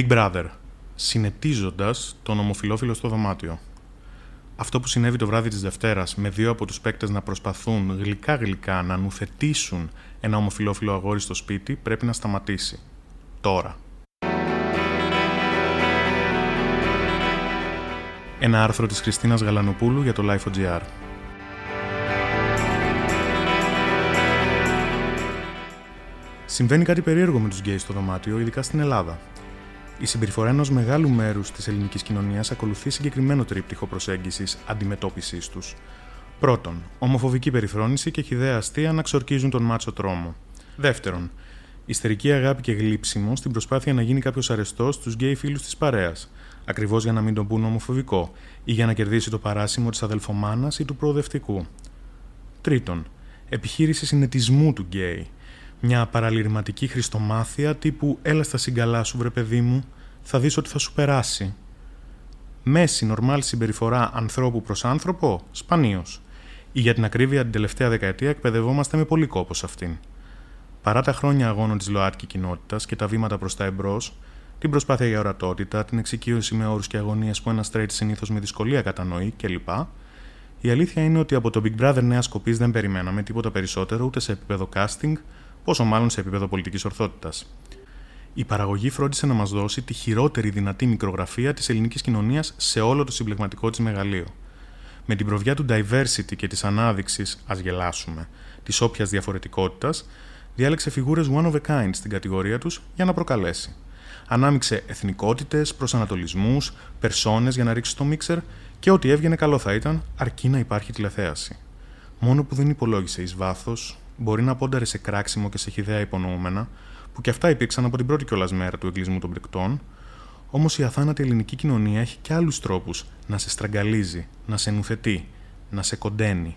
Big Brother. Συνετίζοντας τον ομοφυλόφιλο στο δωμάτιο. Αυτό που συνέβη το βράδυ της Δευτέρας με δύο από τους παίκτες να προσπαθούν γλυκά-γλυκά να νουθετήσουν ένα ομοφυλόφιλο αγόρι στο σπίτι πρέπει να σταματήσει. Τώρα. Ένα άρθρο της Χριστίνας Γαλανοπούλου για το Life.gr. Συμβαίνει κάτι περίεργο με τους gays στο δωμάτιο, ειδικά στην Ελλάδα. Η συμπεριφορά ενός μεγάλου μέρους της ελληνικής κοινωνίας ακολουθεί συγκεκριμένο τρίπτυχο προσέγγισης αντιμετώπισης τους. Πρώτον, ομοφοβική περιφρόνηση και χυδαία αστεία να ξορκίζουν τον μάτσο τρόμο. Δεύτερον, ιστερική αγάπη και γλύψιμο στην προσπάθεια να γίνει κάποιος αρεστός στους γκέι φίλους της παρέας, ακριβώς για να μην τον πουν ομοφοβικό ή για να κερδίσει το παράσημο της αδελφομάνας ή του προοδευτικού. Τρίτον, επιχείρηση συνετισμού του γκέι, μια παραλυρηματική χριστομάθεια τύπου «Έλα στα συγκαλά σου βρε παιδί μου, θα δεις ότι θα σου περάσει». Μέση νορμάλ συμπεριφορά ανθρώπου προς άνθρωπο, σπανίως. Ή για την ακρίβεια την τελευταία δεκαετία εκπαιδευόμαστε με πολύ κόπος σε αυτήν. Παρά τα χρόνια αγώνων της ΛΟΑΤΚΙ κοινότητας και τα βήματα προς τα εμπρός, την προσπάθεια για ορατότητα, την εξοικείωση με όρους και αγωνίες που ένα straight συνήθως με δυσκολία κατανοεί κλπ. Η αλήθεια είναι ότι από το Big Brother Νέα Σκοπής δεν περιμέναμε τίποτα περισσότερο ούτε σε επίπεδο casting, πόσο μάλλον σε επίπεδο πολιτικής ορθότητας. Η παραγωγή φρόντισε να μας δώσει τη χειρότερη δυνατή μικρογραφία της ελληνικής κοινωνίας σε όλο το συμπλεγματικό της μεγαλείο. Με την προβιά του diversity και της ανάδειξης, ας γελάσουμε, της όποιας διαφορετικότητας, διάλεξε φιγούρες one of a kind στην κατηγορία τους για να προκαλέσει. Ανάμειξε εθνικότητες, προσανατολισμούς, περσόνες για να ρίξει το μίξερ και ό,τι έβγαινε καλό θα ήταν, αρκεί να υπάρχει τηλεθέαση. Μόνο που δεν υπολόγισε εις βάθος μπορεί να πόνταρε σε κράξιμο και σε χιδέα υπονοούμενα, που κι αυτά υπήρξαν από την πρώτη κιόλας μέρα του εγκλισμού των πρικτών, όμως η αθάνατη ελληνική κοινωνία έχει και άλλους τρόπους να σε στραγγαλίζει, να σε νουθετεί, να σε κοντένει.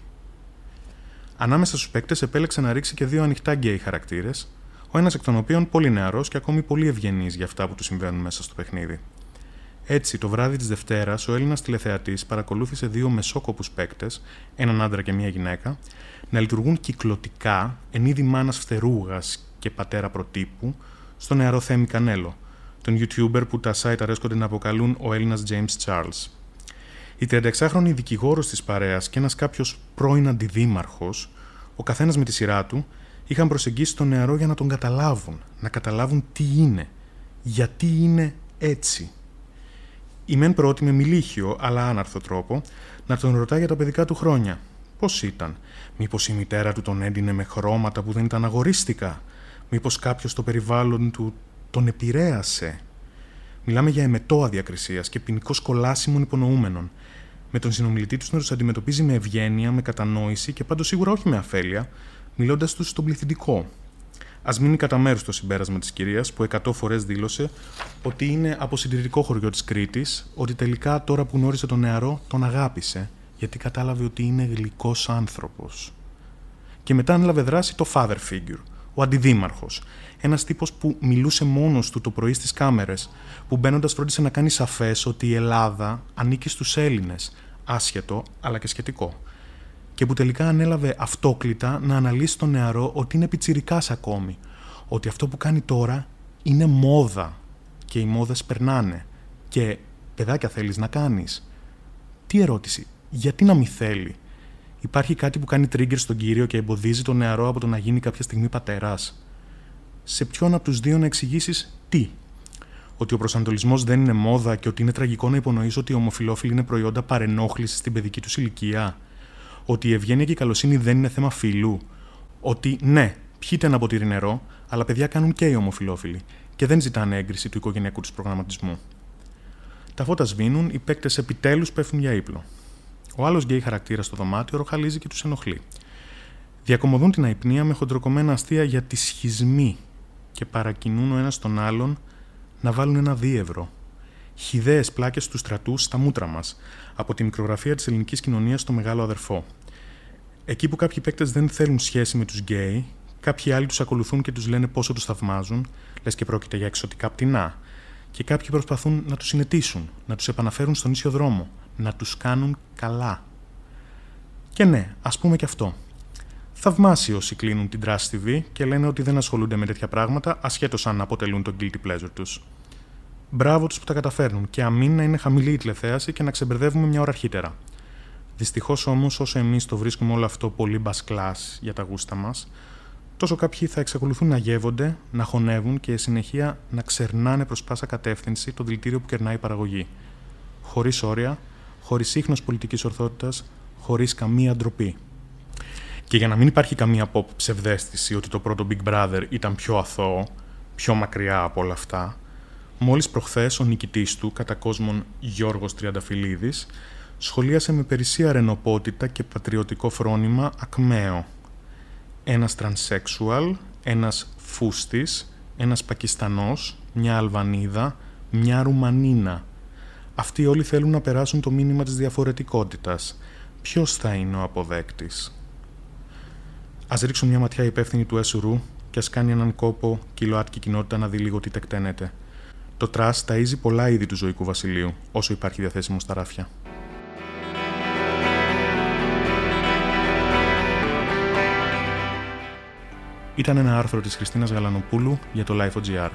Ανάμεσα στους παίκτες επέλεξε να ρίξει και δύο ανοιχτά γκέι χαρακτήρες, ο ένας εκ των οποίων πολύ νεαρός και ακόμη πολύ ευγενής για αυτά που του συμβαίνουν μέσα στο παιχνίδι. Έτσι, το βράδυ της Δευτέρας, ο Έλληνας τηλεθεατής παρακολούθησε δύο μεσόκοπους παίκτες, έναν άντρα και μία γυναίκα, να λειτουργούν κυκλωτικά εν είδη μάνας φτερούγα και πατέρα προτύπου στο νεαρό Θέμη Κανέλο, τον YouTuber που τα site αρέσκονται να αποκαλούν ο Έλληνας James Charles. Η 36χρονη δικηγόρος της παρέας και ένας κάποιος πρώην αντιδήμαρχος, ο καθένας με τη σειρά του, είχαν προσεγγίσει τον νεαρό για να τον καταλάβουν, να καταλάβουν τι είναι, γιατί είναι έτσι. Η μεν πρώτη με μιλίχιο, αλλά άναρθο τρόπο, να τον ρωτά για τα παιδικά του χρόνια. Πώς ήταν, Μήπως η μητέρα του τον έντυνε με χρώματα που δεν ήταν αγορίστικα, Μήπως κάποιος στο περιβάλλον του τον επηρέασε; Μιλάμε για εμετό αδιακρισίας και ποινικό κολάσιμων υπονοούμενων. Με τον συνομιλητή τους να τους αντιμετωπίζει με ευγένεια, με κατανόηση και πάντως σίγουρα όχι με αφέλεια, μιλώντας τους στον πληθυντικό. Α μείνει κατά μέρους το συμπέρασμα της κυρίας, που εκατό φορές δήλωσε ότι είναι από συντηρητικό χωριό της Κρήτης, ότι τελικά τώρα που γνώρισε τον νεαρό τον αγάπησε, γιατί κατάλαβε ότι είναι γλυκός άνθρωπος. Και μετά ανέλαβε δράση το father figure, ο αντιδήμαρχος. Ένας τύπος που μιλούσε μόνος του το πρωί στις κάμερες, που μπαίνοντας φρόντισε να κάνει σαφές ότι η Ελλάδα ανήκει στους Έλληνες, άσχετο αλλά και σχετικό και που τελικά ανέλαβε αυτόκλητα να αναλύσει τον νεαρό ότι είναι πιτσιρικάς ακόμη, ότι αυτό που κάνει τώρα είναι μόδα και οι μόδες περνάνε και παιδάκια θέλεις να κάνεις; Τι ερώτηση, γιατί να μην θέλει; Υπάρχει κάτι που κάνει trigger στον κύριο και εμποδίζει τον νεαρό από το να γίνει κάποια στιγμή πατεράς. Σε ποιον από τους δύο να εξηγήσεις τι; Ότι ο προσανατολισμός δεν είναι μόδα και ότι είναι τραγικό να υπονοήσει ότι οι ομοφυλόφιλοι είναι προϊόντα παρενόχλησης στην παιδική τους ηλικία; Ότι η ευγένεια και η καλοσύνη δεν είναι θέμα φιλού. Ότι ναι, πιείτε ένα ποτήρι νερό, αλλά παιδιά κάνουν και οι ομοφυλόφιλοι και δεν ζητάνε έγκριση του οικογενειακού τους προγραμματισμού. Τα φώτα σβήνουν, οι παίκτες επιτέλους πέφτουν για ύπνο. Ο άλλος γκέι χαρακτήρας στο δωμάτιο ροχαλίζει και τους ενοχλεί. Διακομωδούν την αϊπνία με χοντροκομμένα αστεία για τη σχισμή και παρακινούν ο ένας τον άλλον να βάλουν ένα δίευρο. Χιδαίε πλάκες του στρατούς στα μούτρα μας, από τη μικρογραφία της ελληνικής κοινωνίας στο μεγάλο αδερφό. Εκεί που κάποιοι παίκτες δεν θέλουν σχέση με τους γκέι, κάποιοι άλλοι τους ακολουθούν και τους λένε πόσο τους θαυμάζουν, λες και πρόκειται για εξωτικά πτηνά, και κάποιοι προσπαθούν να τους συνετίσουν, να τους επαναφέρουν στον ίσιο δρόμο, να τους κάνουν καλά. Και ναι, ας πούμε και αυτό. Θαυμάσιοι όσοι κλείνουν την Trust TV και λένε ότι δεν ασχολούνται με τέτοια πράγματα, ασχέτως αν αποτελούν το guilty pleasure τους. Μπράβο τους που τα καταφέρνουν και αμήν να είναι χαμηλή η τηλεθέαση και να ξεμπερδεύουμε μια ώρα αρχίτερα. Δυστυχώς όμως, όσο εμείς το βρίσκουμε όλο αυτό πολύ μπας για τα γούστα μας, τόσο κάποιοι θα εξακολουθούν να γεύονται, να χωνεύουν και συνεχεία να ξερνάνε προς πάσα κατεύθυνση το δηλητήριο που κερνάει η παραγωγή. Χωρίς όρια, χωρίς ίχνος πολιτικής ορθότητας, χωρίς καμία ντροπή. Και για να μην υπάρχει καμία pop ψευδέστηση ότι το πρώτο Big Brother ήταν πιο αθώο, πιο μακριά από όλα αυτά, μόλις προχθές ο νικητής του, κατά κόσμον Γιώργος Τριανταφυλλίδης, σχολίασε με περισσία ρενοπότητα και πατριωτικό φρόνημα ακμαίο. Ένας τρανσέξουαλ, ένας φούστης, ένας Πακιστανός, μια Αλβανίδα, μια Ρουμανίνα. Αυτοί όλοι θέλουν να περάσουν το μήνυμα της διαφορετικότητας. Ποιος θα είναι ο αποδέκτης; Ας ρίξουν μια ματιά υπεύθυνοι του ΕΣΡ και ας κάνει έναν κόπο κι η ΛΟΑΤΚΙ κοινότητα να δει λίγο τι τεκταίνεται. Το trash ταΐζει πολλά είδη του ζωικού βασιλείου, όσο υπάρχει διαθέσιμο στα ράφια. Ήταν ένα άρθρο της Χριστίνας Γαλανοπούλου για το Lifo.gr.